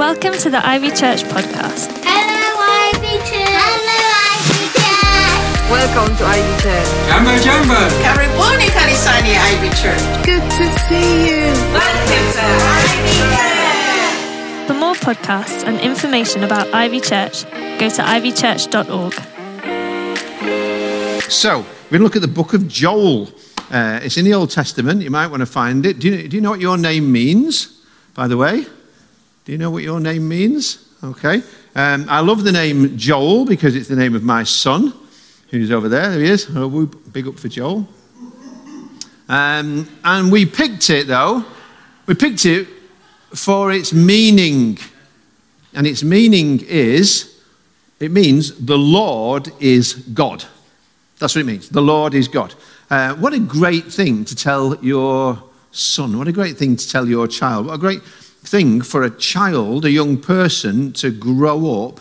Welcome to the Ivy Church podcast. Hello, Ivy Church. Hello, Ivy Church. Welcome to Ivy Church. Jambo Jambo. Karibuni kanisani ya Ivy Church. Good to see you. Welcome to Ivy Church. For more podcasts and information about Ivy Church, go to ivychurch.org. So, we're going to look at the book of Joel. Uh, it's in the Old Testament. You might want to find it. Do you, do you know what your name means, by the way? Do you know what your name means? Okay. Um, I love the name Joel because it's the name of my son, who's over there. There he is. Oh, big up for Joel. Um, and we picked it, though, we picked it for its meaning. And its meaning is, it means the Lord is God. That's what it means. The Lord is God. Uh, what a great thing to tell your son. What a great thing to tell your child. What a great thing for a child, a young person, to grow up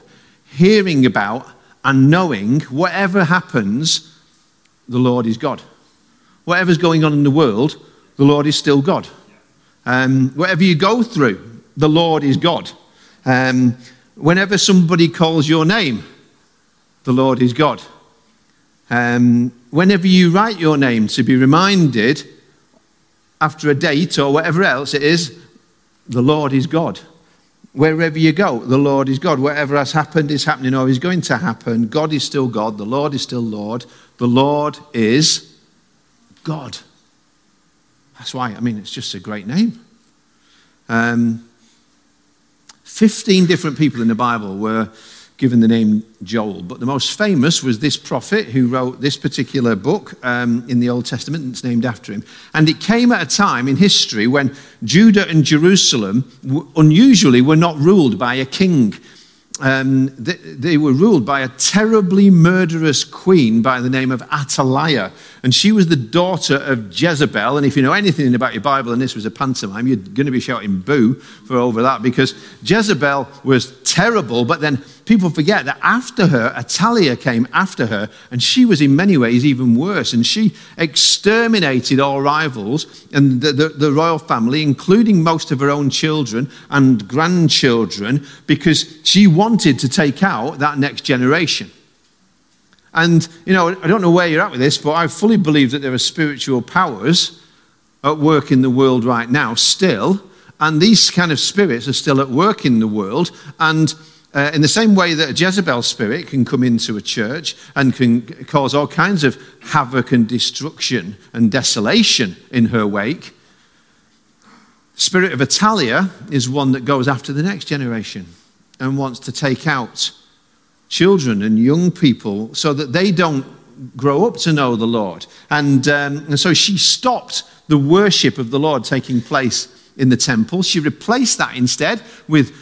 hearing about and knowing whatever happens, the Lord is God. Whatever's going on in the world, the Lord is still God. Um, whatever you go through, the Lord is God. Um, whenever somebody calls your name, the Lord is God. Um, whenever you write your name to be reminded after a date or whatever else it is, the Lord is God. Wherever you go, the Lord is God. Whatever has happened is happening or is going to happen. God is still God. The Lord is still Lord. The Lord is God. That's why, I mean, it's just a great name. Um, 15 different people in the Bible were given the name Joel. But the most famous was this prophet who wrote this particular book um, in the Old Testament, and it's named after him. And it came at a time in history when Judah and Jerusalem unusually were not ruled by a king. Um, they, they, were ruled by a terribly murderous queen by the name of Athaliah. And she was the daughter of Jezebel. And if you know anything about your Bible and this was a pantomime, you're going to be shouting boo for over that because Jezebel was terrible. But then people forget that after her, Athaliah came after her, and she was in many ways even worse. And she exterminated all rivals and the, the, the royal family, including most of her own children and grandchildren, because she wanted to take out that next generation. And, you know, I don't know where you're at with this, but I fully believe that there are spiritual powers at work in the world right now still. And these kind of spirits are still at work in the world. And uh, in the same way that a Jezebel spirit can come into a church and can cause all kinds of havoc and destruction and desolation in her wake, spirit of Athaliah is one that goes after the next generation and wants to take out children and young people so that they don't grow up to know the Lord. And, um, and so she stopped the worship of the Lord taking place in the temple. She replaced that instead with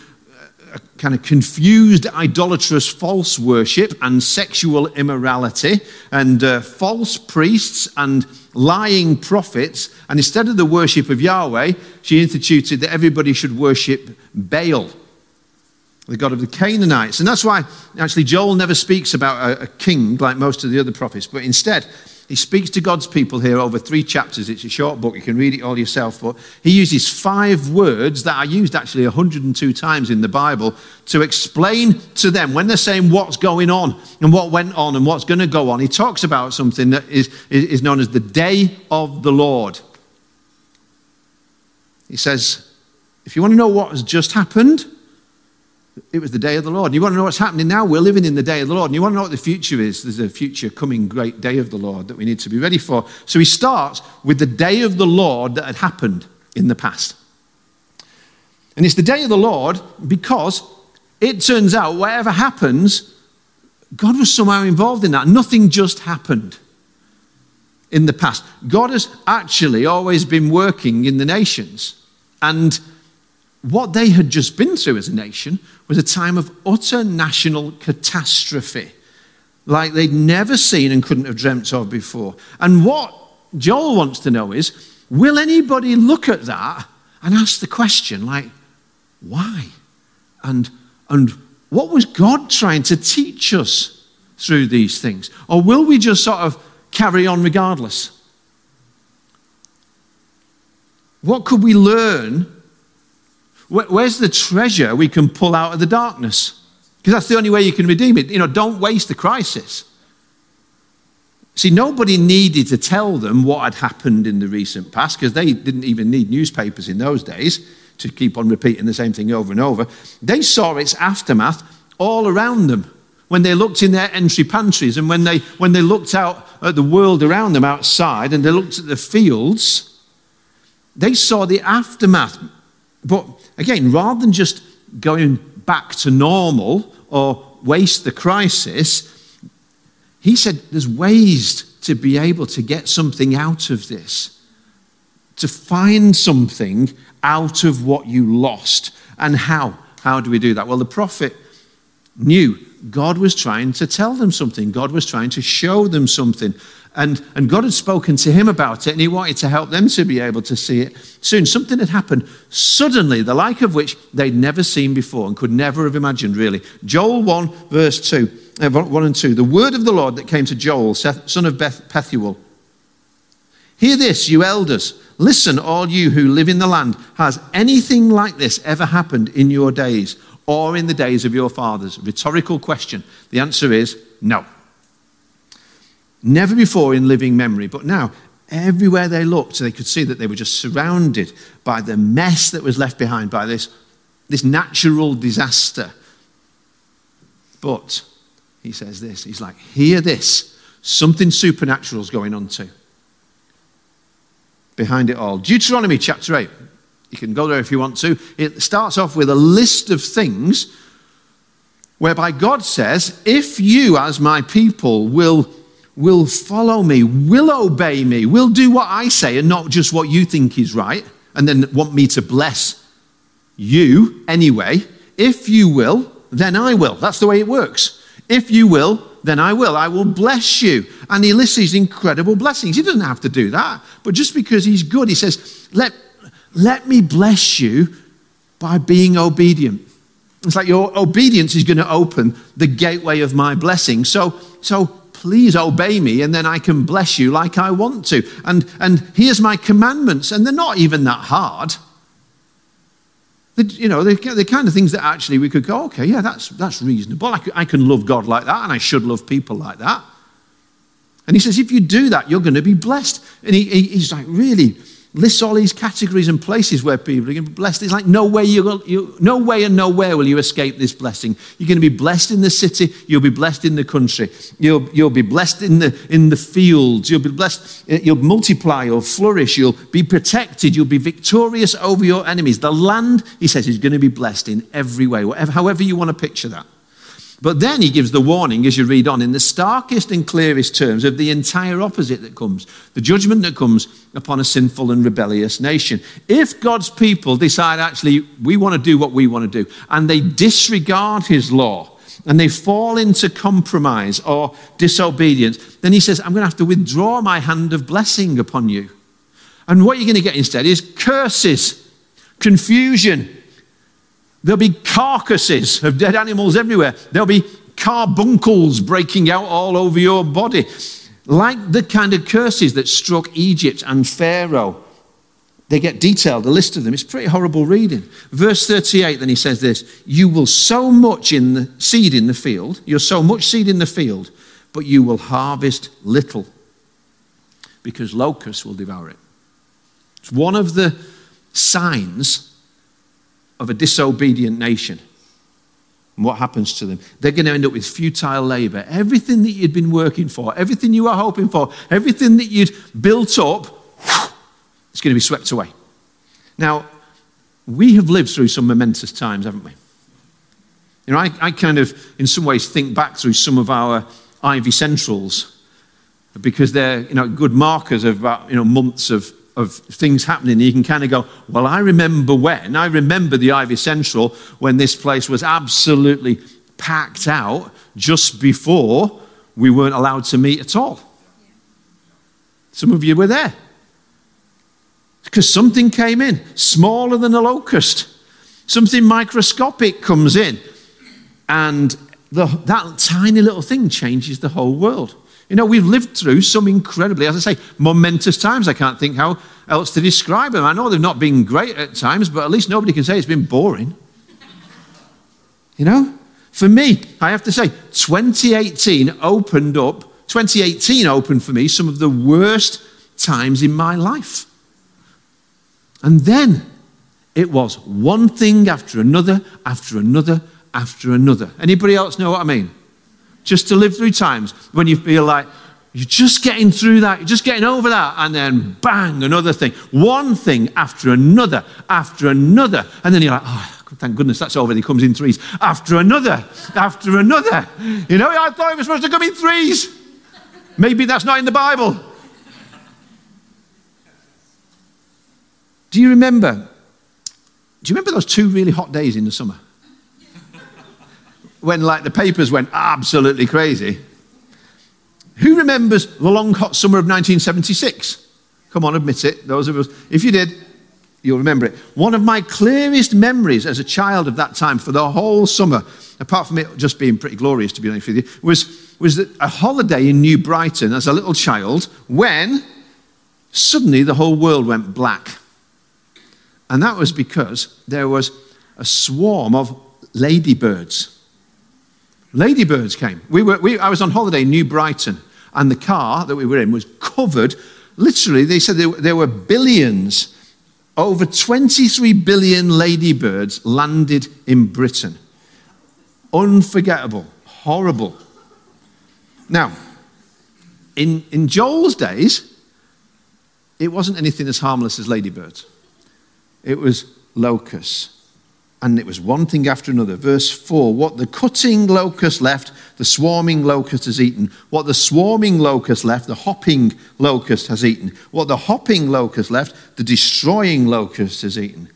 a kind of confused, idolatrous false worship and sexual immorality and uh, false priests and lying prophets. And instead of the worship of Yahweh, she instituted that everybody should worship Baal the god of the Canaanites. And that's why actually Joel never speaks about a, a, king like most of the other prophets, but instead he speaks to God's people here over three chapters. It's a short book, you can read it all yourself, but he uses five words that are used actually 102 times in the Bible to explain to them when they're saying what's going on and what went on and what's going to go on. He talks about something that is, is known as the day of the Lord. He says, if you want to know what has just happened, it was the day of the Lord. And you want to know what's happening now? We're living in the day of the Lord. And you want to know what the future is? There's a future coming great day of the Lord that we need to be ready for. So he starts with the day of the Lord that had happened in the past. And it's the day of the Lord because it turns out whatever happens, God was somehow involved in that. Nothing just happened in the past. God has actually always been working in the nations. And what they had just been through as a nation was a time of utter national catastrophe, like they'd never seen and couldn't have dreamt of before. And what Joel wants to know is will anybody look at that and ask the question, like, why? And, and what was God trying to teach us through these things? Or will we just sort of carry on regardless? What could we learn Where's the treasure we can pull out of the darkness? Because that's the only way you can redeem it. You know, don't waste the crisis. See, nobody needed to tell them what had happened in the recent past because they didn't even need newspapers in those days to keep on repeating the same thing over and over. They saw its aftermath all around them when they looked in their entry pantries and when they, when they looked out at the world around them outside and they looked at the fields, they saw the aftermath. But again, rather than just going back to normal or waste the crisis, he said there's ways to be able to get something out of this, to find something out of what you lost. And how? How do we do that? Well, the prophet knew God was trying to tell them something, God was trying to show them something. And, and God had spoken to him about it, and he wanted to help them to be able to see it soon. Something had happened suddenly, the like of which they'd never seen before and could never have imagined, really. Joel 1, verse 2, uh, 1 and 2. The word of the Lord that came to Joel, son of Beth, Pethuel. Hear this, you elders. Listen, all you who live in the land. Has anything like this ever happened in your days or in the days of your fathers? Rhetorical question. The answer is no. Never before in living memory, but now, everywhere they looked, they could see that they were just surrounded by the mess that was left behind by this, this natural disaster. But he says this he's like, hear this. Something supernatural is going on too. Behind it all. Deuteronomy chapter 8. You can go there if you want to. It starts off with a list of things whereby God says, if you, as my people, will will follow me, will obey me, will do what I say and not just what you think is right, and then want me to bless you anyway. If you will, then I will. That's the way it works. If you will, then I will. I will bless you. And he lists these incredible blessings. He doesn't have to do that. But just because he's good, he says, let, let me bless you by being obedient. It's like your obedience is going to open the gateway of my blessing. So, so please obey me and then I can bless you like I want to. And, and here's my commandments. And they're not even that hard. You know, they're, the kind of things that actually we could go, okay, yeah, that's, that's reasonable. I, I can love God like that and I should love people like that. And he says, if you do that, you're going to be blessed. And he, he, he's like, really? Lists all these categories and places where people are going to be blessed. It's like no way, you, you, no way and nowhere will you escape this blessing. You're going to be blessed in the city. You'll be blessed in the country. You'll, you'll be blessed in the, in the fields. You'll be blessed. Eh, you'll multiply. You'll flourish. You'll be protected. You'll be victorious over your enemies. The land, he says, is going to be blessed in every way, whatever, however you want to picture that. But then he gives the warning as you read on in the starkest and clearest terms of the entire opposite that comes the judgment that comes upon a sinful and rebellious nation. If God's people decide, actually, we want to do what we want to do, and they disregard his law, and they fall into compromise or disobedience, then he says, I'm going to have to withdraw my hand of blessing upon you. And what you're going to get instead is curses, confusion, There'll be carcasses of dead animals everywhere. There'll be carbuncles breaking out all over your body, like the kind of curses that struck Egypt and Pharaoh. They get detailed, a list of them. It's pretty horrible reading. Verse 38, then he says this You will sow much in the seed in the field, you'll sow much seed in the field, but you will harvest little because locusts will devour it. It's one of the signs of a disobedient nation. And what happens to them? They're going to end up with futile labor. Everything that you'd been working for, everything you were hoping for, everything that you'd built up, it's going to be swept away. Now, we have lived through some momentous times, haven't we? You know, I, I kind of, in some ways, think back through some of our Ivy Centrals because they're, you know, good markers of about, you know, months of of things happening, you can kind of go, Well, I remember when. I remember the Ivy Central when this place was absolutely packed out just before we weren't allowed to meet at all. Some of you were there. Because something came in, smaller than a locust. Something microscopic comes in. And the, that tiny little thing changes the whole world. You know, we've lived through some incredibly, as I say, momentous times. I can't think how else to describe them. I know they've not been great at times, but at least nobody can say it's been boring. You know? For me, I have to say, 2018 opened up, 2018 opened for me some of the worst times in my life. And then it was one thing after another, after another, after another. Anybody else know what I mean? Just to live through times when you feel like you're just getting through that, you're just getting over that, and then bang, another thing. One thing after another, after another. And then you're like, oh, thank goodness that's over. He comes in threes. After another, after another. You know, I thought it was supposed to come in threes. Maybe that's not in the Bible. Do you remember? Do you remember those two really hot days in the summer? When like the papers went absolutely crazy. Who remembers the long hot summer of 1976? Come on, admit it. Those of us, if you did, you'll remember it. One of my clearest memories as a child of that time for the whole summer, apart from it just being pretty glorious, to be honest with you, was, was a holiday in New Brighton as a little child when suddenly the whole world went black. And that was because there was a swarm of ladybirds Ladybirds came. We were, we, I was on holiday in New Brighton, and the car that we were in was covered. Literally, they said there, there were billions, over 23 billion ladybirds landed in Britain. Unforgettable, horrible. Now, in, in Joel's days, it wasn't anything as harmless as ladybirds. It was locusts and it was one thing after another. Verse 4 What the cutting locust left, the swarming locust has eaten. What the swarming locust left, the hopping locust has eaten. What the hopping locust left, the destroying locust has eaten.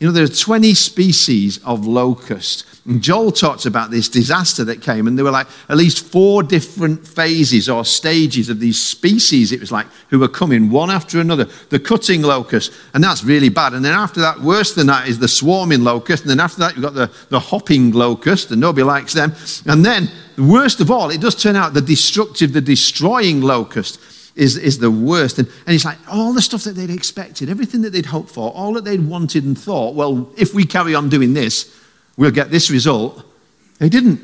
You know, there are 20 species of locust. And Joel talks about this disaster that came, and there were like at least four different phases or stages of these species, it was like, who were coming one after another. The cutting locust, and that's really bad. And then after that, worse than that, is the swarming locust. And then after that, you've got the, the hopping locust, and nobody likes them. And then, worst of all, it does turn out the destructive, the destroying locust is, is the worst. And, and it's like all the stuff that they'd expected, everything that they'd hoped for, all that they'd wanted and thought, well, if we carry on doing this, we'll get this result. They didn't.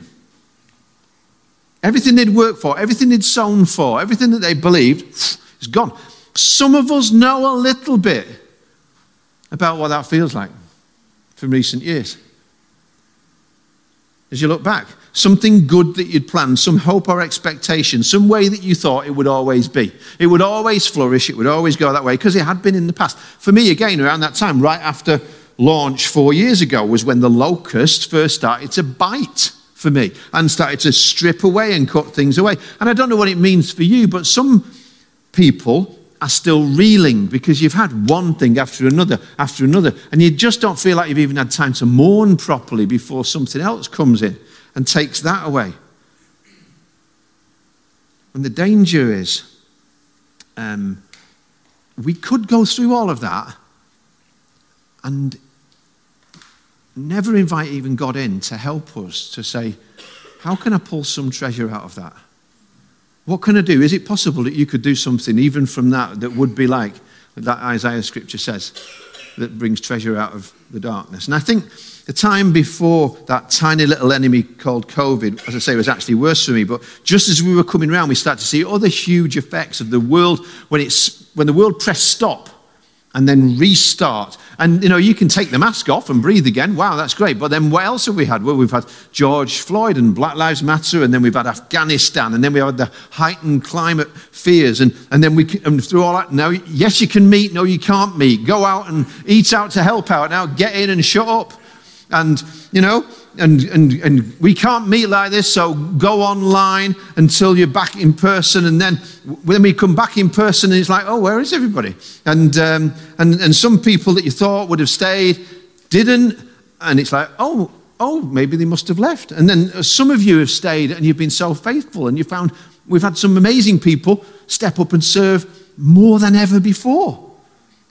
Everything they'd worked for, everything they'd sown for, everything that they believed is gone. Some of us know a little bit about what that feels like from recent years. As you look back, something good that you'd planned, some hope or expectation, some way that you thought it would always be. It would always flourish, it would always go that way, because it had been in the past. For me, again, around that time, right after launch four years ago, was when the locust first started to bite for me and started to strip away and cut things away. And I don't know what it means for you, but some people are still reeling because you've had one thing after another after another, and you just don't feel like you've even had time to mourn properly before something else comes in and takes that away. And the danger is um, we could go through all of that and never invite even God in to help us to say, How can I pull some treasure out of that? What can I do? Is it possible that you could do something even from that that would be like that Isaiah scripture says, that brings treasure out of the darkness? And I think the time before that tiny little enemy called COVID, as I say, was actually worse for me. But just as we were coming around, we started to see other huge effects of the world when, it's, when the world pressed stop and then restart. And you know, you can take the mask off and breathe again. Wow, that's great. But then what else have we had? Well, we've had George Floyd and Black Lives Matter, and then we've had Afghanistan, and then we had the heightened climate fears, and, and then we and through all that. Now, yes, you can meet. No, you can't meet. Go out and eat out to help out. Now, get in and shut up. And, you know, and, and, and we can't meet like this, so go online until you're back in person. And then when we come back in person, it's like, oh, where is everybody? And, um, and, and some people that you thought would have stayed didn't. And it's like, oh, oh, maybe they must have left. And then some of you have stayed and you've been so faithful. And you found we've had some amazing people step up and serve more than ever before.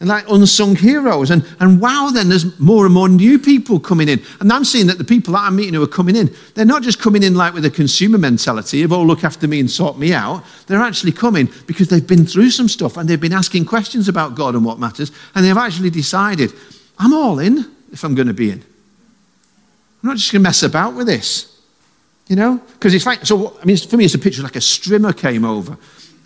Like unsung heroes. And, and wow, then there's more and more new people coming in. And I'm seeing that the people that I'm meeting who are coming in, they're not just coming in like with a consumer mentality of, oh, look after me and sort me out. They're actually coming because they've been through some stuff and they've been asking questions about God and what matters. And they've actually decided, I'm all in if I'm going to be in. I'm not just going to mess about with this. You know? Because it's like, so, I mean, for me, it's a picture like a strimmer came over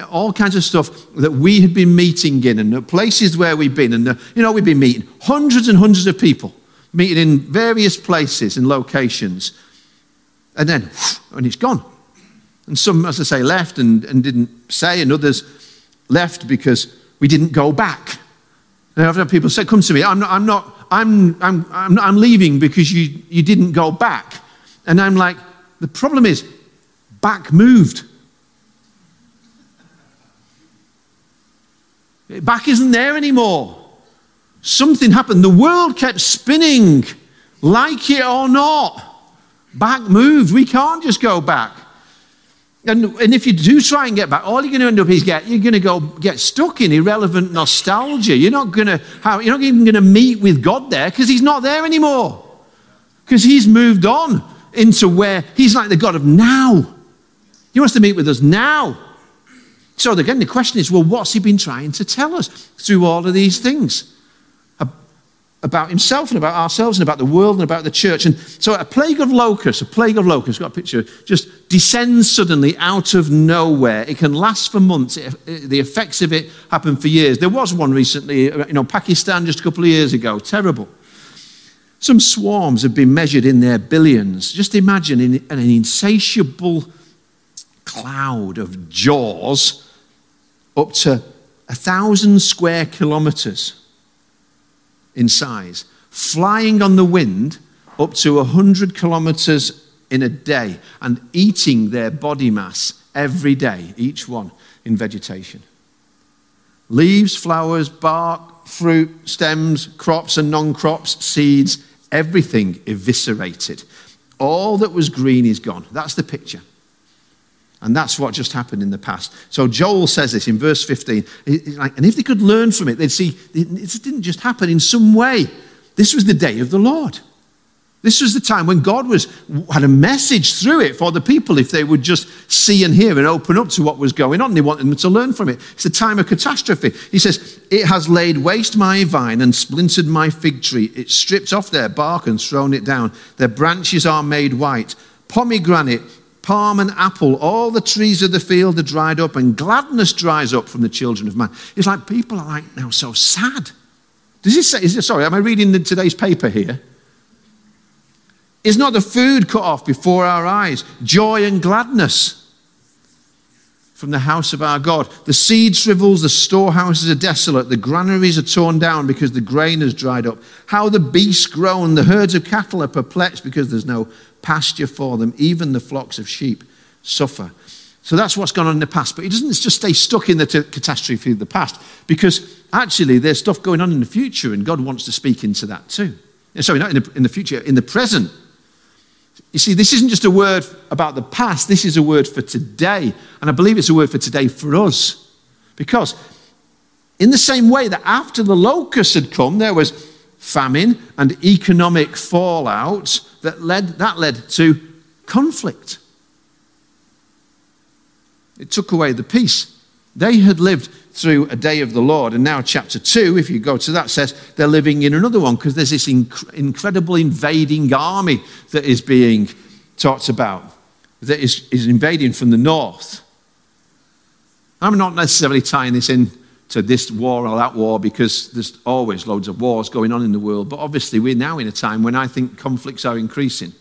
all kinds of stuff that we had been meeting in and the places where we've been. And, the, you know, we've been meeting hundreds and hundreds of people, meeting in various places and locations. And then, and it's gone. And some, as I say, left and, and didn't say, and others left because we didn't go back. And I've had people say, come to me, I'm not, I'm not, I'm, I'm, I'm, I'm leaving because you, you didn't go back. And I'm like, the problem is, back moved. Back isn't there anymore. Something happened. The world kept spinning, like it or not. Back moved. We can't just go back. And, and if you do try and get back, all you're going to end up is get you're going to go get stuck in irrelevant nostalgia. You're not going to have, you're not even going to meet with God there because He's not there anymore. Because He's moved on into where He's like the God of now. He wants to meet with us now. So again, the question is well, what's he been trying to tell us through all of these things? About himself and about ourselves and about the world and about the church. And so a plague of locusts, a plague of locusts, got a picture, just descends suddenly out of nowhere. It can last for months. It, it, the effects of it happen for years. There was one recently, uh, you know, Pakistan just a couple of years ago. Terrible. Some swarms have been measured in their billions. Just imagine an insatiable cloud of jaws up to a thousand square kilometers in size, flying on the wind up to 100 kilometers in a day and eating their body mass every day, each one in vegetation. Leaves, flowers, bark, fruit, stems, crops and non crops, seeds, everything eviscerated. All that was green is gone. That's the picture. And that's what just happened in the past. So Joel says this in verse 15. Like, and if they could learn from it, they'd see it didn't just happen in some way. This was the day of the Lord. This was the time when God was, had a message through it for the people if they would just see and hear and open up to what was going on. They wanted them to learn from it. It's a time of catastrophe. He says, It has laid waste my vine and splintered my fig tree. It stripped off their bark and thrown it down. Their branches are made white. Pomegranate palm and apple, all the trees of the field are dried up, and gladness dries up from the children of man. It's like people are like now so sad. Does this say, it, sorry, am I reading the, today's paper here? Is not the food cut off before our eyes? Joy and gladness from the house of our God. The seed shrivels, the storehouses are desolate, the granaries are torn down because the grain has dried up. How the beasts groan, the herds of cattle are perplexed because there's no pasture for them. Even the flocks of sheep suffer. So that's what's gone on in the past. But it doesn't just stay stuck in the t- catastrophe of the past because actually there's stuff going on in the future and God wants to speak into that too. Eh, sorry, not in the, in the future, in the present. You see, this isn't just a word about the past, this is a word for today. And I believe it's a word for today for us. Because, in the same way that after the locusts had come, there was famine and economic fallout that led, that led to conflict. It took away the peace. They had lived through a day of the Lord. And now, chapter 2, if you go to that, says they're living in another one because there's this inc- incredible invading army that is being talked about, that is, is invading from the north. I'm not necessarily tying this in to this war or that war because there's always loads of wars going on in the world. But obviously, we're now in a time when I think conflicts are increasing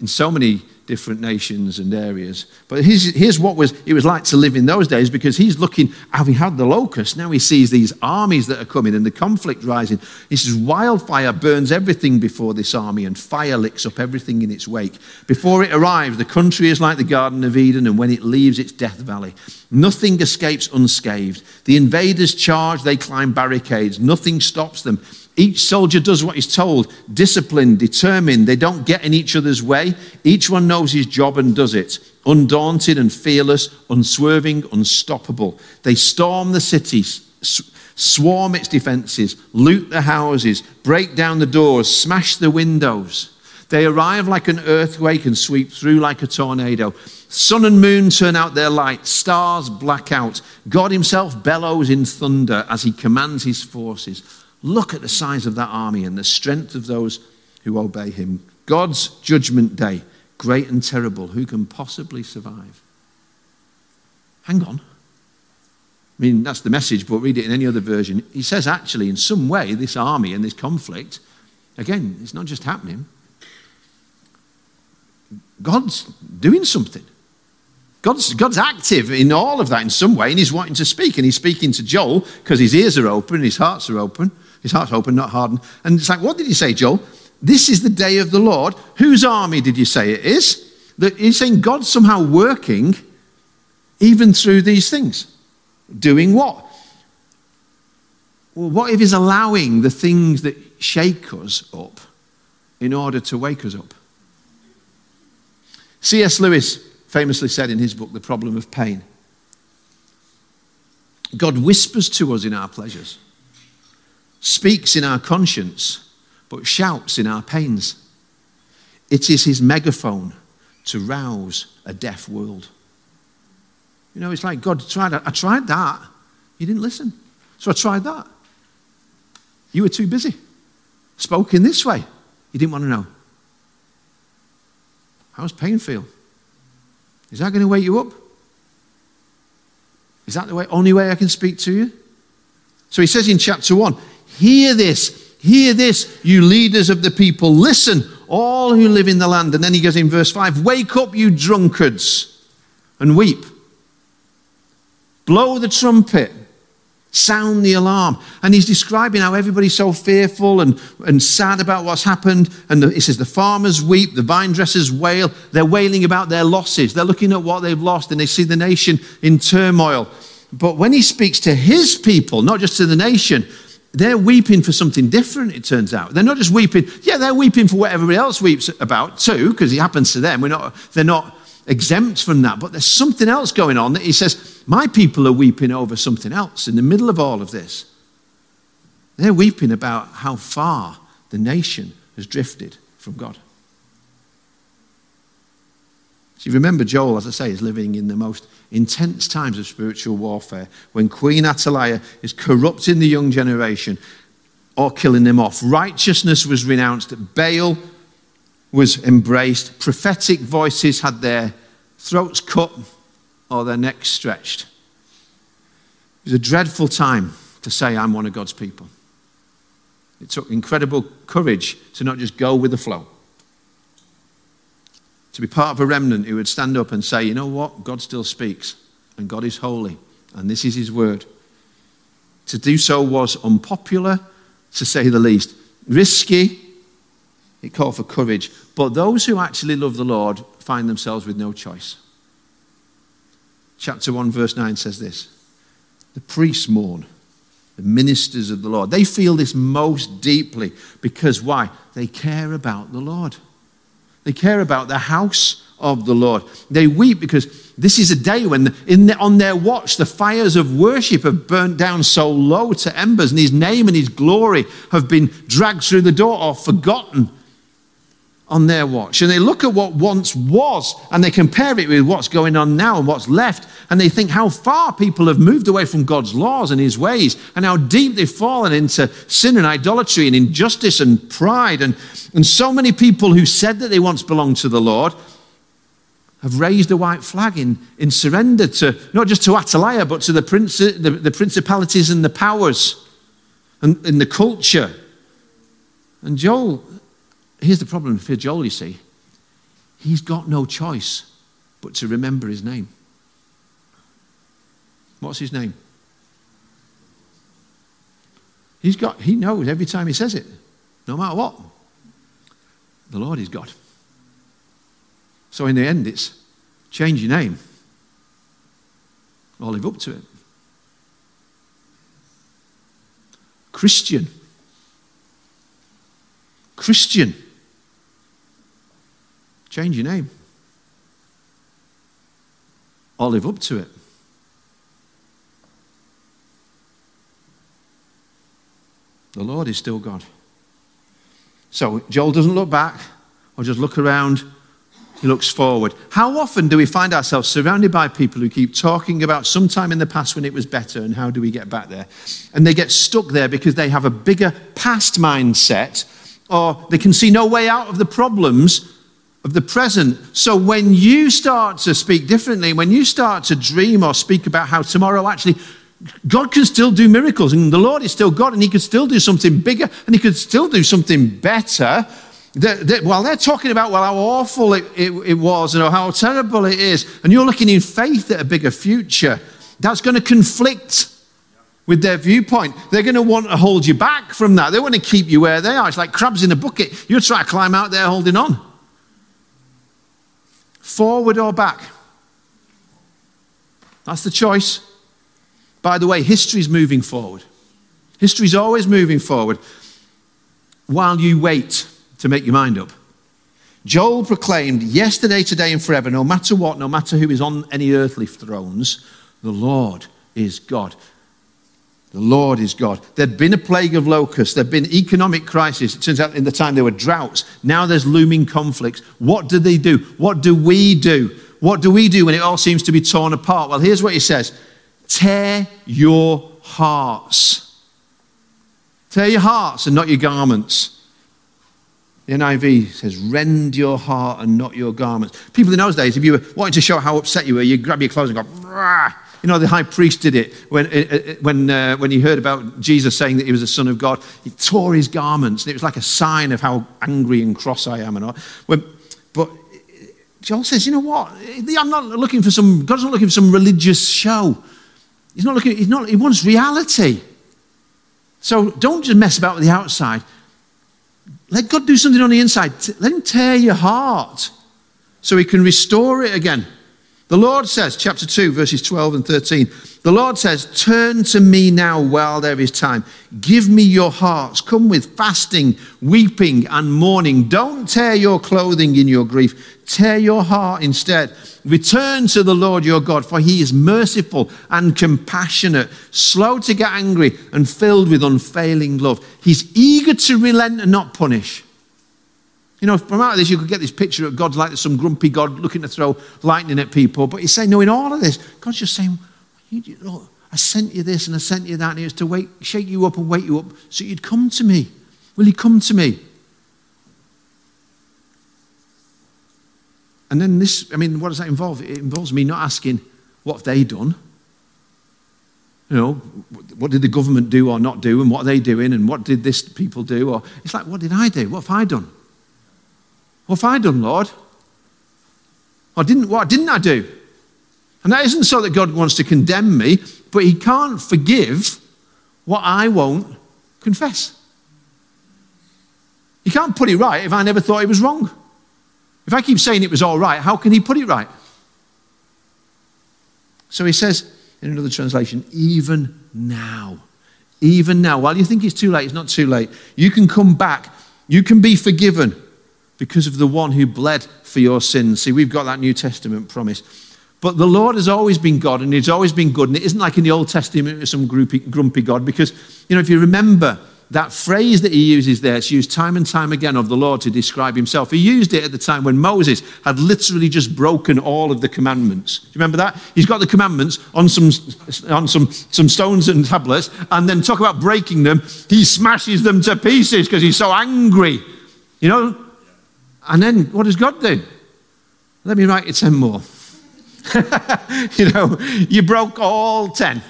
in so many different nations and areas. But here's, here's what was, it was like to live in those days because he's looking, having had the locust, now he sees these armies that are coming and the conflict rising. He says, Wildfire burns everything before this army, and fire licks up everything in its wake. Before it arrives, the country is like the Garden of Eden, and when it leaves, it's Death Valley. Nothing escapes unscathed. The invaders charge, they climb barricades, nothing stops them. Each soldier does what he's told, disciplined, determined. They don't get in each other's way. Each one knows his job and does it. Undaunted and fearless, unswerving, unstoppable. They storm the cities, swarm its defenses, loot the houses, break down the doors, smash the windows. They arrive like an earthquake and sweep through like a tornado. Sun and moon turn out their light, stars black out. God himself bellows in thunder as he commands his forces. Look at the size of that army and the strength of those who obey him. God's judgment day, great and terrible. Who can possibly survive? Hang on. I mean, that's the message, but read it in any other version. He says, actually, in some way, this army and this conflict, again, it's not just happening. God's doing something. God's, God's active in all of that in some way, and He's wanting to speak. And He's speaking to Joel because his ears are open his hearts are open. His heart's open, not hardened. And it's like, what did He say, Joel? This is the day of the Lord. Whose army did you say it is? That he's saying God's somehow working even through these things. Doing what? Well, what if He's allowing the things that shake us up in order to wake us up? C.S. Lewis famously said in his book, The Problem of Pain God whispers to us in our pleasures, speaks in our conscience, but shouts in our pains. It is his megaphone to rouse a deaf world. You know, it's like God tried, I tried that. You didn't listen. So I tried that. You were too busy. Spoke in this way. You didn't want to know. How's pain feel? Is that going to wake you up? Is that the way, only way I can speak to you? So he says in chapter 1 Hear this, hear this, you leaders of the people. Listen, all who live in the land. And then he goes in verse 5 Wake up, you drunkards, and weep. Blow the trumpet Sound the alarm. And he's describing how everybody's so fearful and, and sad about what's happened. And the, he says the farmers weep, the vine dressers wail. They're wailing about their losses. They're looking at what they've lost and they see the nation in turmoil. But when he speaks to his people, not just to the nation, they're weeping for something different, it turns out. They're not just weeping, yeah, they're weeping for what everybody else weeps about too, because it happens to them. We're not, they're not exempt from that. But there's something else going on that he says, My people are weeping over something else in the middle of all of this. They're weeping about how far the nation has drifted from God. So you remember Joel, as I say, is living in the most intense times of spiritual warfare when Queen Athaliah is corrupting the young generation or killing them off. Righteousness was renounced. Baal was embraced. Prophetic voices had their throats cut or their necks stretched. It was a dreadful time to say, I'm one of God's people. It took incredible courage to not just go with the flow, to be part of a remnant who would stand up and say, you know what? God still speaks, and God is holy, and this is his word. To do so was unpopular, to say the least, risky, it called for courage. But those who actually love the Lord find themselves with no choice. Chapter 1, verse 9 says this The priests mourn, the ministers of the Lord. They feel this most deeply because why? They care about the Lord. They care about the house of the Lord. They weep because this is a day when, the, on their watch, the fires of worship have burnt down so low to embers, and His name and His glory have been dragged through the door or forgotten on their watch. And they look at what once was and they compare it with what's going on now and what's left. And they think how far people have moved away from God's laws and his ways and how deep they've fallen into sin and idolatry and injustice and pride. And, and so many people who said that they once belonged to the Lord have raised a white flag in, in surrender to not just to Athaliah, but to the, prince, the, the principalities and the powers and, in the culture. And Joel Here's the problem for Joel, you see. He's got no choice but to remember his name. What's his name? He's got, he knows every time he says it, no matter what. The Lord is God. So in the end, it's change your name or live up to it. Christian. Christian. Change your name. Or live up to it. The Lord is still God. So Joel doesn't look back or just look around, he looks forward. How often do we find ourselves surrounded by people who keep talking about some time in the past when it was better and how do we get back there? And they get stuck there because they have a bigger past mindset or they can see no way out of the problems of the present. So when you start to speak differently, when you start to dream or speak about how tomorrow actually God can still do miracles and the Lord is still God and He could still do something bigger and He could still do something better. That, that, while they're talking about well how awful it, it, it was and how terrible it is, and you're looking in faith at a bigger future, that's going to conflict with their viewpoint. They're going to want to hold you back from that. They want to keep you where they are. It's like crabs in a bucket. You're trying to climb out there holding on. Forward or back? That's the choice. By the way, history's moving forward. History's always moving forward while you wait to make your mind up. Joel proclaimed yesterday, today, and forever, no matter what, no matter who is on any earthly thrones, the Lord is God. The Lord is God. There'd been a plague of locusts. There'd been economic crisis. It turns out in the time there were droughts. Now there's looming conflicts. What do they do? What do we do? What do we do when it all seems to be torn apart? Well, here's what he says Tear your hearts. Tear your hearts and not your garments. The NIV says, rend your heart and not your garments. People in those days, if you were wanting to show how upset you were, you'd grab your clothes and go, Rah! You know, the high priest did it when, uh, uh, when, uh, when he heard about Jesus saying that he was the Son of God. He tore his garments, and it was like a sign of how angry and cross I am. And all. When, but Joel says, you know what? I'm not looking for some, God's not looking for some religious show. He's not looking, he's not, he wants reality. So don't just mess about with the outside. Let God do something on the inside. Let Him tear your heart so He can restore it again. The Lord says, chapter 2, verses 12 and 13, the Lord says, Turn to me now while there is time. Give me your hearts. Come with fasting, weeping, and mourning. Don't tear your clothing in your grief. Tear your heart instead. Return to the Lord your God, for he is merciful and compassionate, slow to get angry, and filled with unfailing love. He's eager to relent and not punish. You know, from out of this, you could get this picture of God like some grumpy God looking to throw lightning at people. But he's saying, no, in all of this, God's just saying, look, I sent you this and I sent you that, and it was to wake, shake you up and wake you up so you'd come to me. Will you come to me? And then this, I mean, what does that involve? It involves me not asking, what have they done? You know, what did the government do or not do, and what are they doing, and what did this people do? Or it's like, what did I do? What have I done? What have I done, Lord? Or didn't, what didn't I do? And that isn't so that God wants to condemn me, but He can't forgive what I won't confess. He can't put it right if I never thought it was wrong. If I keep saying it was all right, how can He put it right? So He says in another translation, even now. Even now. While you think it's too late, it's not too late. You can come back. You can be forgiven because of the one who bled for your sins. See, we've got that New Testament promise. But the Lord has always been God and He's always been good. And it isn't like in the Old Testament with some grumpy, grumpy God, because, you know, if you remember that phrase that He uses there, it's used time and time again of the Lord to describe Himself. He used it at the time when Moses had literally just broken all of the commandments. Do you remember that? He's got the commandments on some, on some, some stones and tablets, and then talk about breaking them. He smashes them to pieces because He's so angry. You know, and then what does God do? Let me write you 10 more. you know, you broke all 10.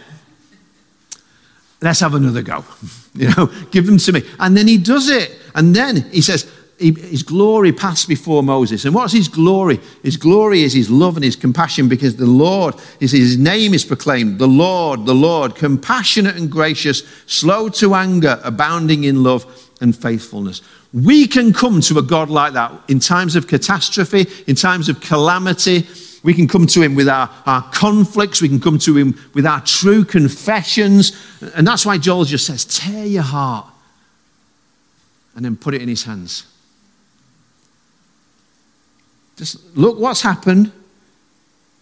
Let's have another go. You know, give them to me. And then he does it. And then he says, his glory passed before Moses. And what's his glory? His glory is his love and his compassion because the Lord, is his name is proclaimed. The Lord, the Lord, compassionate and gracious, slow to anger, abounding in love and faithfulness. We can come to a God like that in times of catastrophe, in times of calamity. We can come to Him with our, our conflicts. We can come to Him with our true confessions. And that's why Joel just says, tear your heart and then put it in His hands. Just look what's happened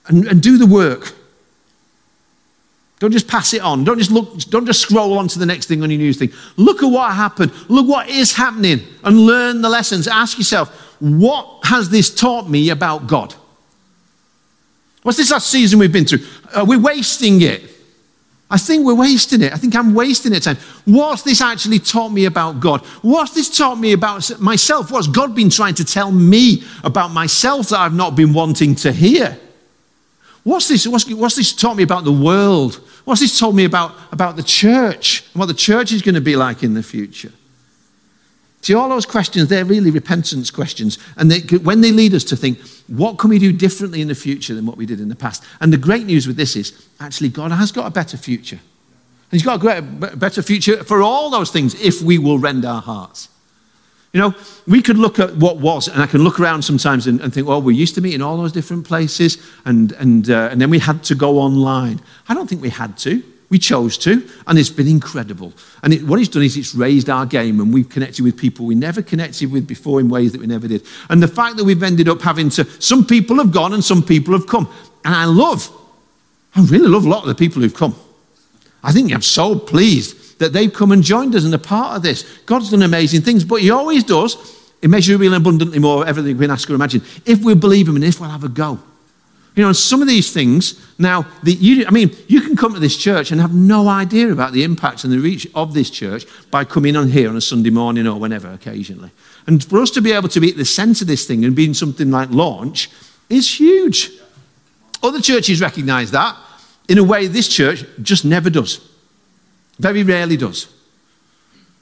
and, and do the work. Don't just pass it on. Don't just look, don't just scroll on to the next thing on your news thing. Look at what happened. Look what is happening and learn the lessons. Ask yourself, what has this taught me about God? What's this last season we've been through? Are we wasting it? I think we're wasting it. I think I'm wasting it time. What's this actually taught me about God? What's this taught me about myself? What's God been trying to tell me about myself that I've not been wanting to hear? What's this, what's, what's this taught me about the world? What's this told me about, about the church and what the church is going to be like in the future? See, all those questions, they're really repentance questions. And they, when they lead us to think, what can we do differently in the future than what we did in the past? And the great news with this is, actually, God has got a better future. And He's got a great, better future for all those things if we will rend our hearts. You know, we could look at what was, and I can look around sometimes and, and think, well, we used to meet in all those different places, and, and, uh, and then we had to go online. I don't think we had to. We chose to, and it's been incredible. And it, what it's done is it's raised our game, and we've connected with people we never connected with before in ways that we never did. And the fact that we've ended up having to, some people have gone and some people have come. And I love, I really love a lot of the people who've come. I think I'm so pleased that they've come and joined us and are part of this. God's done amazing things, but He always does, immeasurably and abundantly more, everything we can ask or imagine, if we believe Him and if we'll have a go. You know, some of these things, now, the, you, I mean, you can come to this church and have no idea about the impact and the reach of this church by coming on here on a Sunday morning or whenever, occasionally. And for us to be able to be at the centre of this thing and being something like launch is huge. Other churches recognise that in a way this church just never does. Very rarely does.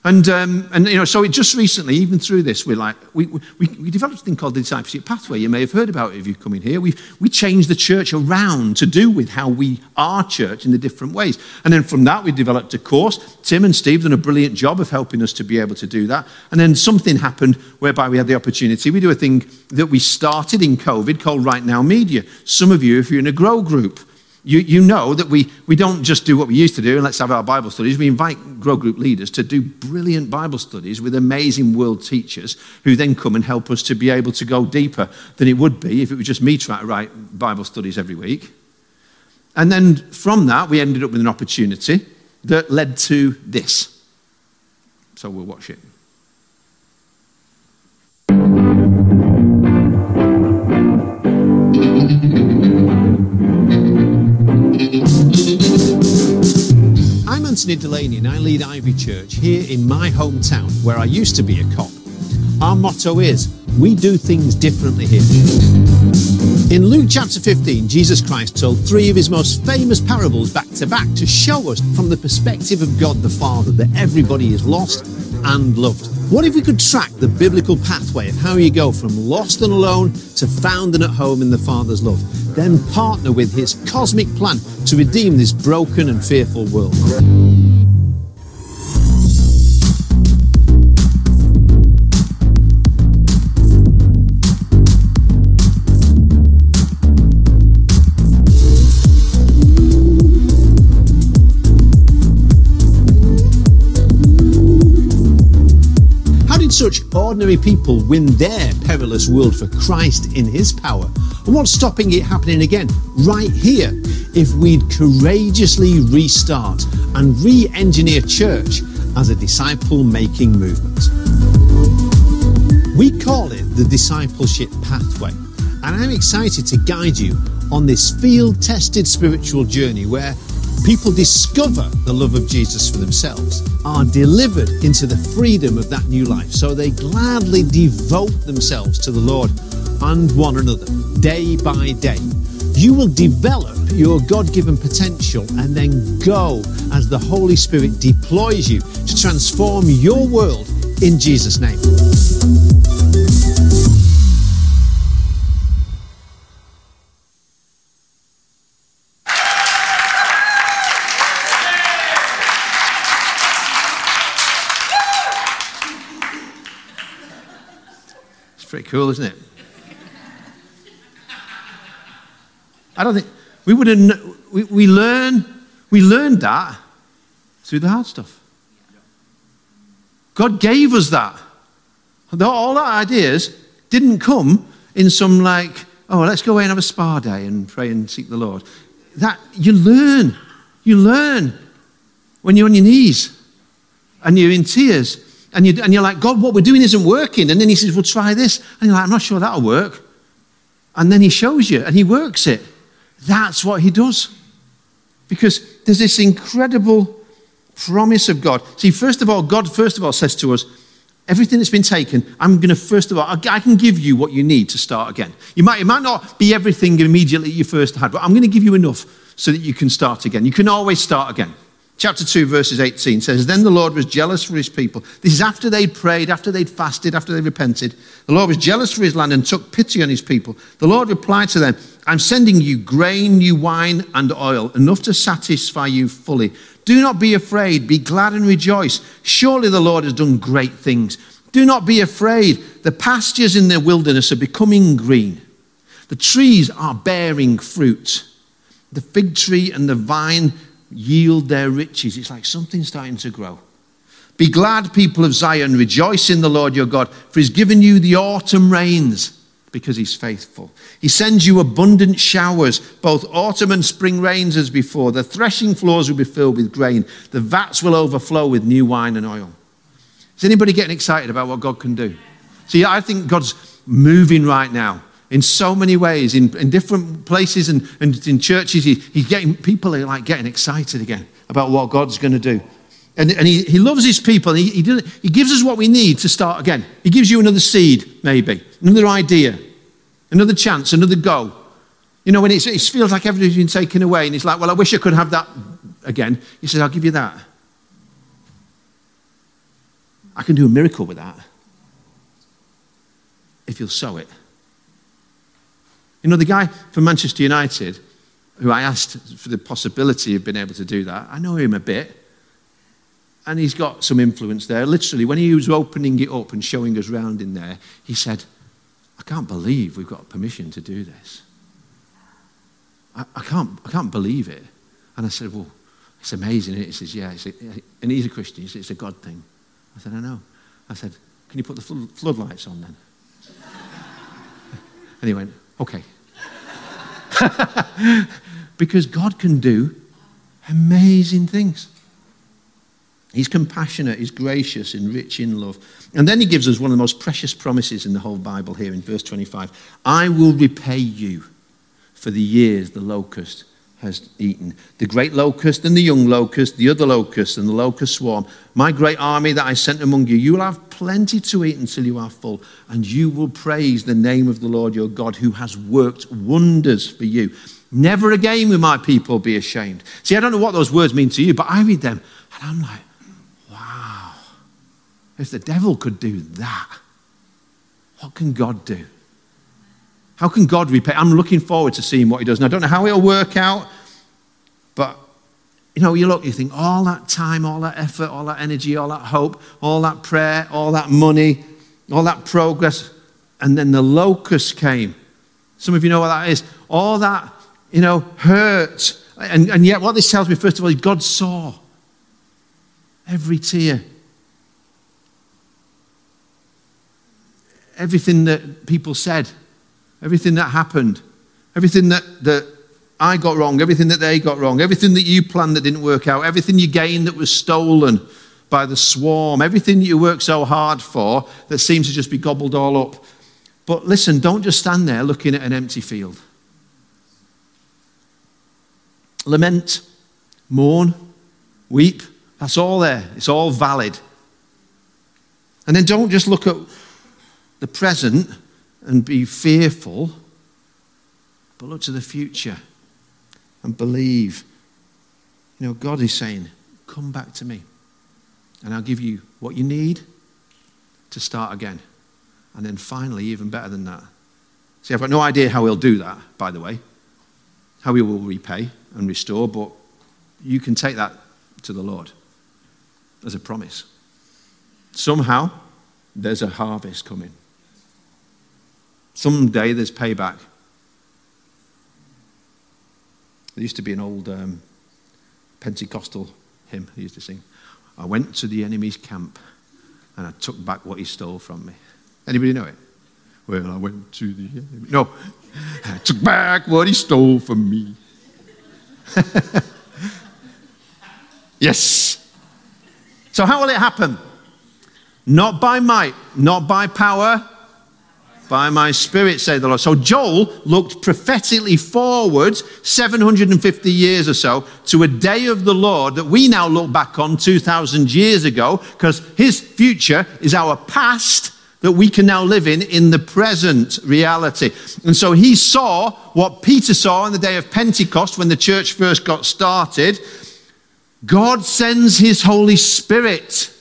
And, um, and you know, so it just recently, even through this, we're like, we, we, we developed a thing called the Discipleship Pathway. You may have heard about it if you've come in here. We, we changed the church around to do with how we are church in the different ways. And then from that, we developed a course. Tim and Steve done a brilliant job of helping us to be able to do that. And then something happened whereby we had the opportunity. We do a thing that we started in COVID called Right Now Media. Some of you, if you're in a grow group, you, you know that we, we don't just do what we used to do and let's have our Bible studies. We invite Grow Group leaders to do brilliant Bible studies with amazing world teachers who then come and help us to be able to go deeper than it would be if it was just me trying to write Bible studies every week. And then from that, we ended up with an opportunity that led to this. So we'll watch it. Anthony Delaney and I lead Ivy Church here in my hometown where I used to be a cop. Our motto is, we do things differently here. In Luke chapter 15, Jesus Christ told three of his most famous parables back to back to show us from the perspective of God the Father that everybody is lost and loved. What if we could track the biblical pathway of how you go from lost and alone to found and at home in the Father's love, then partner with his cosmic plan to redeem this broken and fearful world? Such ordinary people win their perilous world for Christ in His power? And what's stopping it happening again right here if we'd courageously restart and re engineer church as a disciple making movement? We call it the discipleship pathway, and I'm excited to guide you on this field tested spiritual journey where people discover the love of Jesus for themselves, are delivered into the freedom of that new life. So they gladly devote themselves to the Lord and one another day by day. You will develop your God given potential and then go as the Holy Spirit deploys you to transform your world in Jesus' name. Pretty cool, isn't it? I don't think we would have. We, we learn. We learned that through the hard stuff. God gave us that. All our ideas didn't come in some like, oh, let's go away and have a spa day and pray and seek the Lord. That you learn. You learn when you're on your knees and you're in tears and, you, and you're like, God, what we're doing isn't working. And then he says, Well, try this. And you're like, I'm not sure that'll work. And then he shows you and he works it. That's what he does. Because there's this incredible promise of God. See, first of all, God, first of all, says to us, Everything that's been taken, I'm going to, first of all, I can give you what you need to start again. You might, it might not be everything immediately you first had, but I'm going to give you enough so that you can start again. You can always start again. Chapter 2, verses 18 says, Then the Lord was jealous for his people. This is after they'd prayed, after they'd fasted, after they repented. The Lord was jealous for his land and took pity on his people. The Lord replied to them, I'm sending you grain, new wine, and oil, enough to satisfy you fully. Do not be afraid, be glad and rejoice. Surely the Lord has done great things. Do not be afraid. The pastures in the wilderness are becoming green. The trees are bearing fruit. The fig tree and the vine yield their riches. It's like something starting to grow. Be glad, people of Zion. Rejoice in the Lord your God, for he's given you the autumn rains because he's faithful. He sends you abundant showers, both autumn and spring rains as before. The threshing floors will be filled with grain, the vats will overflow with new wine and oil. Is anybody getting excited about what God can do? See, I think God's moving right now in so many ways, in, in different places and, and in churches. He, he's getting, people are like getting excited again about what God's going to do. And, and he, he loves his people. And he, he, he gives us what we need to start again. He gives you another seed, maybe, another idea, another chance, another go. You know, when it feels like everything's been taken away and it's like, well, I wish I could have that again. He says, I'll give you that. I can do a miracle with that if you'll sow it. You know, the guy from Manchester United, who I asked for the possibility of being able to do that, I know him a bit and he's got some influence there. Literally, when he was opening it up and showing us round in there, he said, I can't believe we've got permission to do this. I, I can't, I can't believe it. And I said, Well, it's amazing. He says, Yeah. And he's a Christian. He said, It's a God thing. I said, I know. I said, Can you put the floodlights on then? and he went, Okay. because God can do amazing things. He's compassionate, he's gracious, and rich in love. And then he gives us one of the most precious promises in the whole Bible here in verse 25 I will repay you for the years the locust has eaten. The great locust and the young locust, the other locust and the locust swarm, my great army that I sent among you, you will have plenty to eat until you are full, and you will praise the name of the Lord your God who has worked wonders for you. Never again will my people be ashamed. See, I don't know what those words mean to you, but I read them and I'm like, wow, if the devil could do that, what can God do? How can God repay? I'm looking forward to seeing what he does. And I don't know how it'll work out, but you know, you look, you think, all that time, all that effort, all that energy, all that hope, all that prayer, all that money, all that progress, and then the locust came. Some of you know what that is. All that, you know, hurt. And, and yet, what this tells me, first of all, is God saw every tear. everything that people said, everything that happened, everything that, that I got wrong, everything that they got wrong, everything that you planned that didn't work out, everything you gained that was stolen by the swarm, everything that you worked so hard for that seems to just be gobbled all up. But listen, don't just stand there looking at an empty field. Lament, mourn, weep. That's all there. It's all valid. And then don't just look at the present and be fearful, but look to the future and believe. You know, God is saying, Come back to me, and I'll give you what you need to start again. And then finally, even better than that. See, I've got no idea how he'll do that, by the way, how he will repay and restore, but you can take that to the Lord as a promise. Somehow, there's a harvest coming. Someday there's payback. There used to be an old um, Pentecostal hymn he used to sing. I went to the enemy's camp and I took back what he stole from me. Anybody know it? Well, I went to the enemy. No, I took back what he stole from me. Yes. So, how will it happen? Not by might, not by power, by my spirit, say the Lord. So Joel looked prophetically forward 750 years or so to a day of the Lord that we now look back on 2,000 years ago because his future is our past that we can now live in in the present reality. And so he saw what Peter saw on the day of Pentecost when the church first got started. God sends his Holy Spirit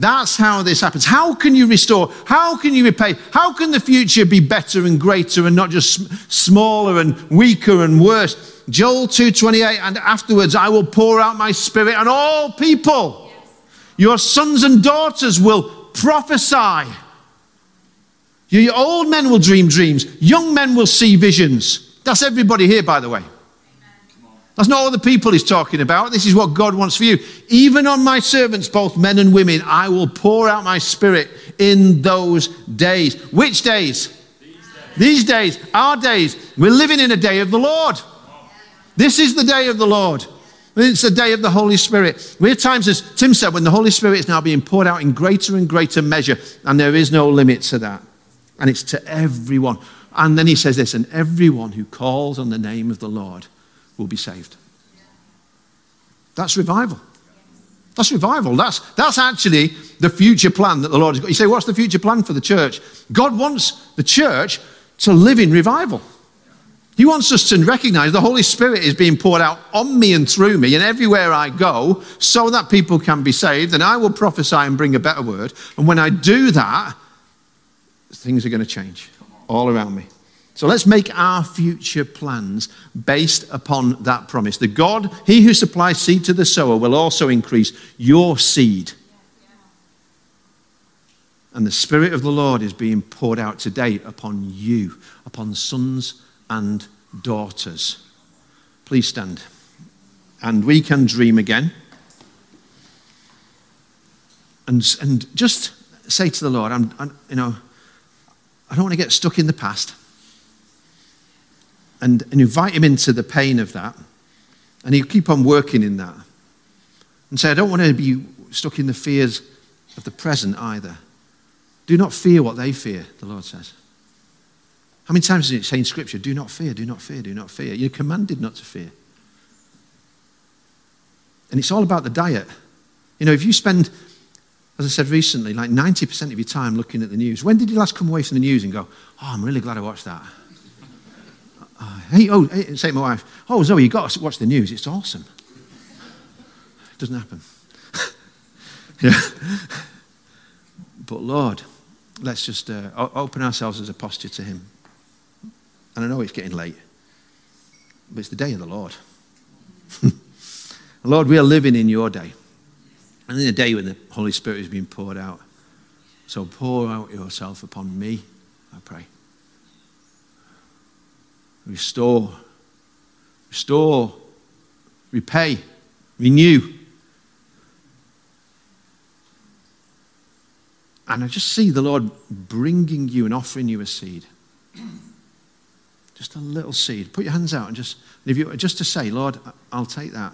that's how this happens. How can you restore? How can you repay? How can the future be better and greater and not just smaller and weaker and worse? Joel 2:28 and afterwards I will pour out my spirit on all people. Your sons and daughters will prophesy. Your old men will dream dreams. Young men will see visions. That's everybody here, by the way. That's not all the people he's talking about. This is what God wants for you. Even on my servants, both men and women, I will pour out my spirit in those days. Which days? These days, These days our days. We're living in a day of the Lord. This is the day of the Lord. It's the day of the Holy Spirit. We're times, as Tim said, when the Holy Spirit is now being poured out in greater and greater measure, and there is no limit to that. And it's to everyone. And then he says this, and everyone who calls on the name of the Lord will be saved. That's revival. That's revival. That's, that's actually the future plan that the Lord has got. You say, what's the future plan for the church? God wants the church to live in revival. He wants us to recognize the Holy Spirit is being poured out on me and through me and everywhere I go so that people can be saved. And I will prophesy and bring a better word. And when I do that, things are going to change all around me. So let's make our future plans based upon that promise. The God, he who supplies seed to the sower, will also increase your seed. And the Spirit of the Lord is being poured out today upon you, upon sons and daughters. Please stand. And we can dream again. And, and just say to the Lord, I'm, I'm you know, I don't want to get stuck in the past and, and invite him into the pain of that. And he'll keep on working in that. And say, I don't want to be stuck in the fears of the present either. Do not fear what they fear, the Lord says. How many times does it say in Scripture, do not fear, do not fear, do not fear? You're commanded not to fear. And it's all about the diet. You know, if you spend, as I said recently, like 90% of your time looking at the news, when did you last come away from the news and go, oh, I'm really glad I watched that? Uh, hey, oh, hey, say to my wife, oh, Zoe, you've got to watch the news. It's awesome. It doesn't happen. yeah. But Lord, let's just uh, open ourselves as a posture to Him. And I know it's getting late, but it's the day of the Lord. Lord, we are living in your day. And in a day when the Holy Spirit is being poured out. So pour out yourself upon me, I pray. Restore, restore, repay, renew. And I just see the Lord bringing you and offering you a seed. Just a little seed. Put your hands out and just, if you, just to say, Lord, I'll take that.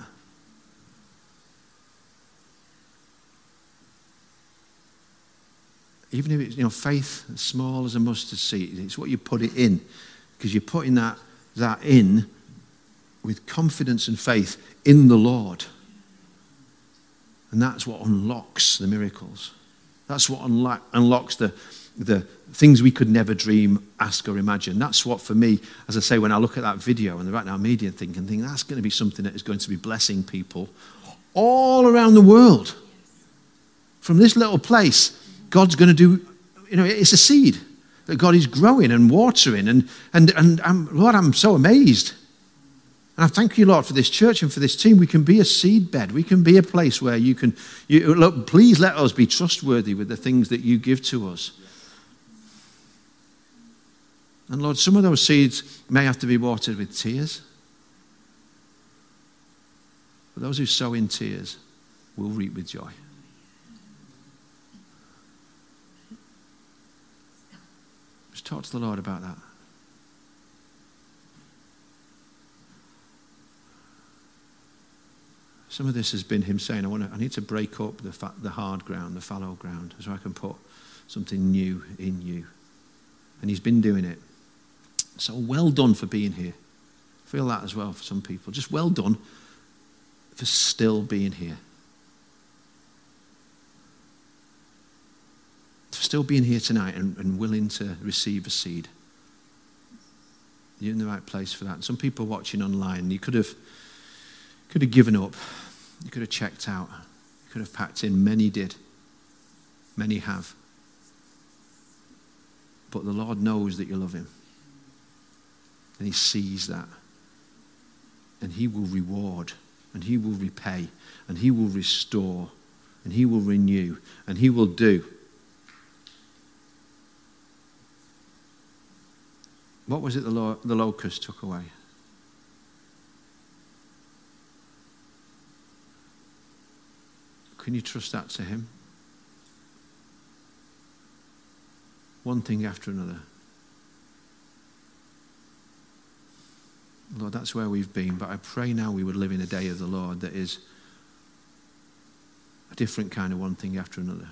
Even if it's you know, faith as small as a mustard seed, it's what you put it in because you're putting that, that in with confidence and faith in the Lord. And that's what unlocks the miracles. That's what unlock, unlocks the, the things we could never dream, ask, or imagine. That's what, for me, as I say, when I look at that video and the Right Now Media thing and think that's going to be something that is going to be blessing people all around the world. From this little place, God's going to do, you know, it's a seed that God is growing and watering. And, and, and I'm, Lord, I'm so amazed. And I thank you, Lord, for this church and for this team. We can be a seed bed. We can be a place where you can, you, look, please let us be trustworthy with the things that you give to us. And Lord, some of those seeds may have to be watered with tears. But those who sow in tears will reap with joy. Talk to the Lord about that. Some of this has been him saying, I, want to, I need to break up the, fa- the hard ground, the fallow ground, so I can put something new in you. And he's been doing it. So well done for being here. I feel that as well for some people. Just well done for still being here. Still being here tonight and, and willing to receive a seed. You're in the right place for that. And some people watching online, you could have could have given up. You could have checked out. You could have packed in. Many did. Many have. But the Lord knows that you love Him. And He sees that. And He will reward. And He will repay. And He will restore. And He will renew. And He will do. What was it the, lo- the locust took away? Can you trust that to Him? One thing after another. Lord, that's where we've been, but I pray now we would live in a day of the Lord that is a different kind of one thing after another.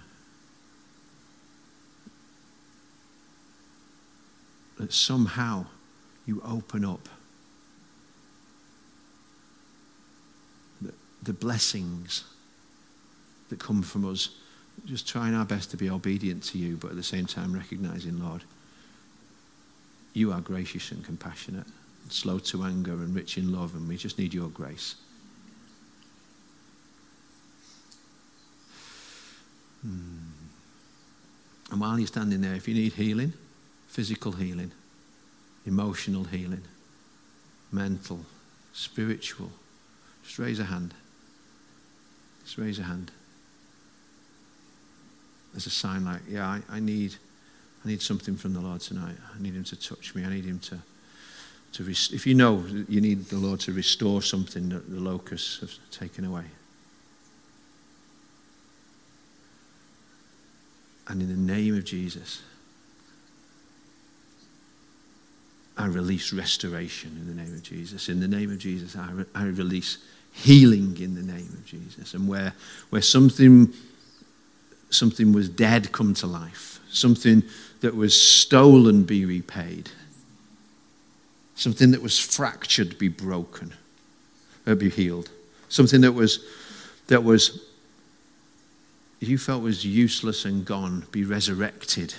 That somehow you open up the, the blessings that come from us just trying our best to be obedient to you, but at the same time recognizing, Lord, you are gracious and compassionate, and slow to anger and rich in love, and we just need your grace. Hmm. And while you're standing there, if you need healing, physical healing, emotional healing, mental, spiritual, just raise a hand. Just raise a hand as a sign like, yeah, I, I, need, I need something from the Lord tonight. I need him to touch me. I need him to, to rest- if you know you need the Lord to restore something that the locusts have taken away. And in the name of Jesus, I release restoration in the name of Jesus. In the name of Jesus, I, re- I release healing in the name of Jesus. And where, where something something was dead come to life, something that was stolen be repaid, something that was fractured be broken, or be healed, something that was that was you felt was useless and gone be resurrected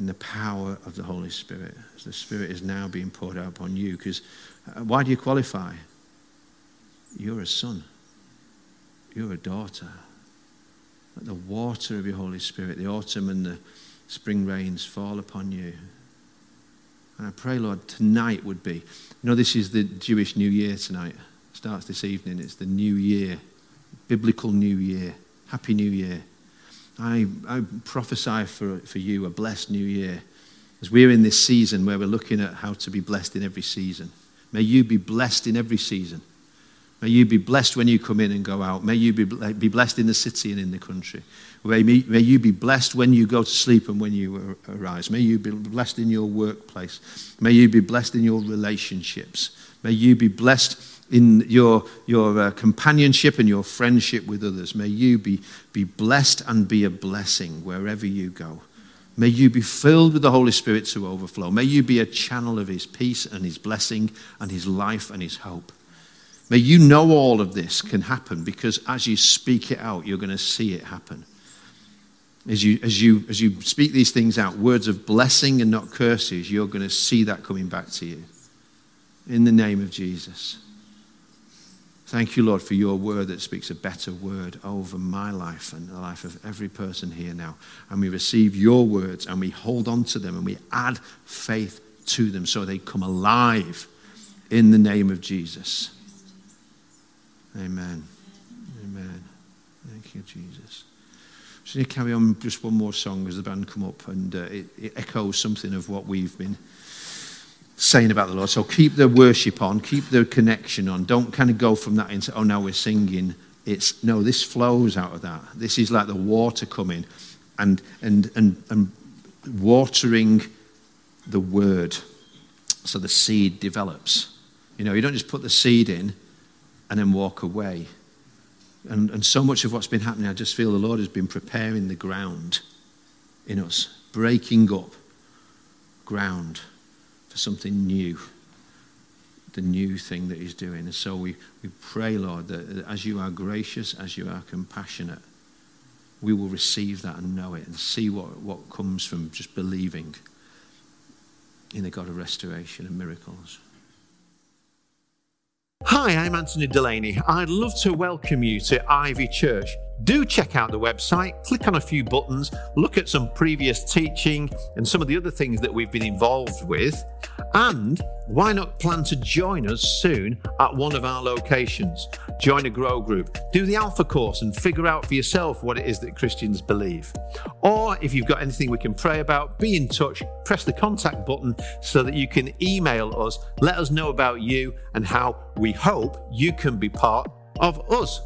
in the power of the Holy Spirit. The Spirit is now being poured out upon you, because uh, why do you qualify? You're a son. You're a daughter. Let the water of your Holy Spirit, the autumn and the spring rains fall upon you. And I pray, Lord, tonight would be. You know, this is the Jewish New Year tonight. It starts this evening. It's the New Year, biblical New Year. Happy New Year. I, I prophesy for, for you a blessed New Year as we're in this season where we're looking at how to be blessed in every season. May you be blessed in every season. May you be blessed when you come in and go out. May you be, be blessed in the city and in the country. May, may you be blessed when you go to sleep and when you arise. May you be blessed in your workplace. May you be blessed in your relationships. May you be blessed in your, your uh, companionship and your friendship with others. May you be, be blessed and be a blessing wherever you go. May you be filled with the Holy Spirit to overflow. May you be a channel of His peace and His blessing and His life and His hope. May you know all of this can happen because as you speak it out, you're going to see it happen. As you, as, you, as you speak these things out, words of blessing and not curses, you're going to see that coming back to you. In the name of Jesus. Thank you, Lord, for your word that speaks a better word over my life and the life of every person here now. And we receive your words and we hold on to them and we add faith to them so they come alive in the name of Jesus. Amen. Amen. Thank you, Jesus. So you carry on just one more song as the band come up, and uh, it, it echoes something of what we've been saying about the Lord. So keep the worship on, keep the connection on. Don't kind of go from that into, oh, now we're singing. It's no, this flows out of that. This is like the water coming and and and and watering the word so the seed develops. You know, you don't just put the seed in and then walk away. And, and so much of what's been happening, I just feel the Lord has been preparing the ground in us, breaking up ground for something new, the new thing that He's doing. And so we, we pray, Lord, that as you are gracious, as you are compassionate, we will receive that and know it and see what, what comes from just believing in the God of restoration and miracles. Hi, I'm Anthony Delaney. I'd love to welcome you to Ivy Church. Do check out the website, click on a few buttons, look at some previous teaching and some of the other things that we've been involved with. And why not plan to join us soon at one of our locations? Join a grow group, do the Alpha course, and figure out for yourself what it is that Christians believe. Or if you've got anything we can pray about, be in touch, press the contact button so that you can email us, let us know about you and how we hope you can be part of us.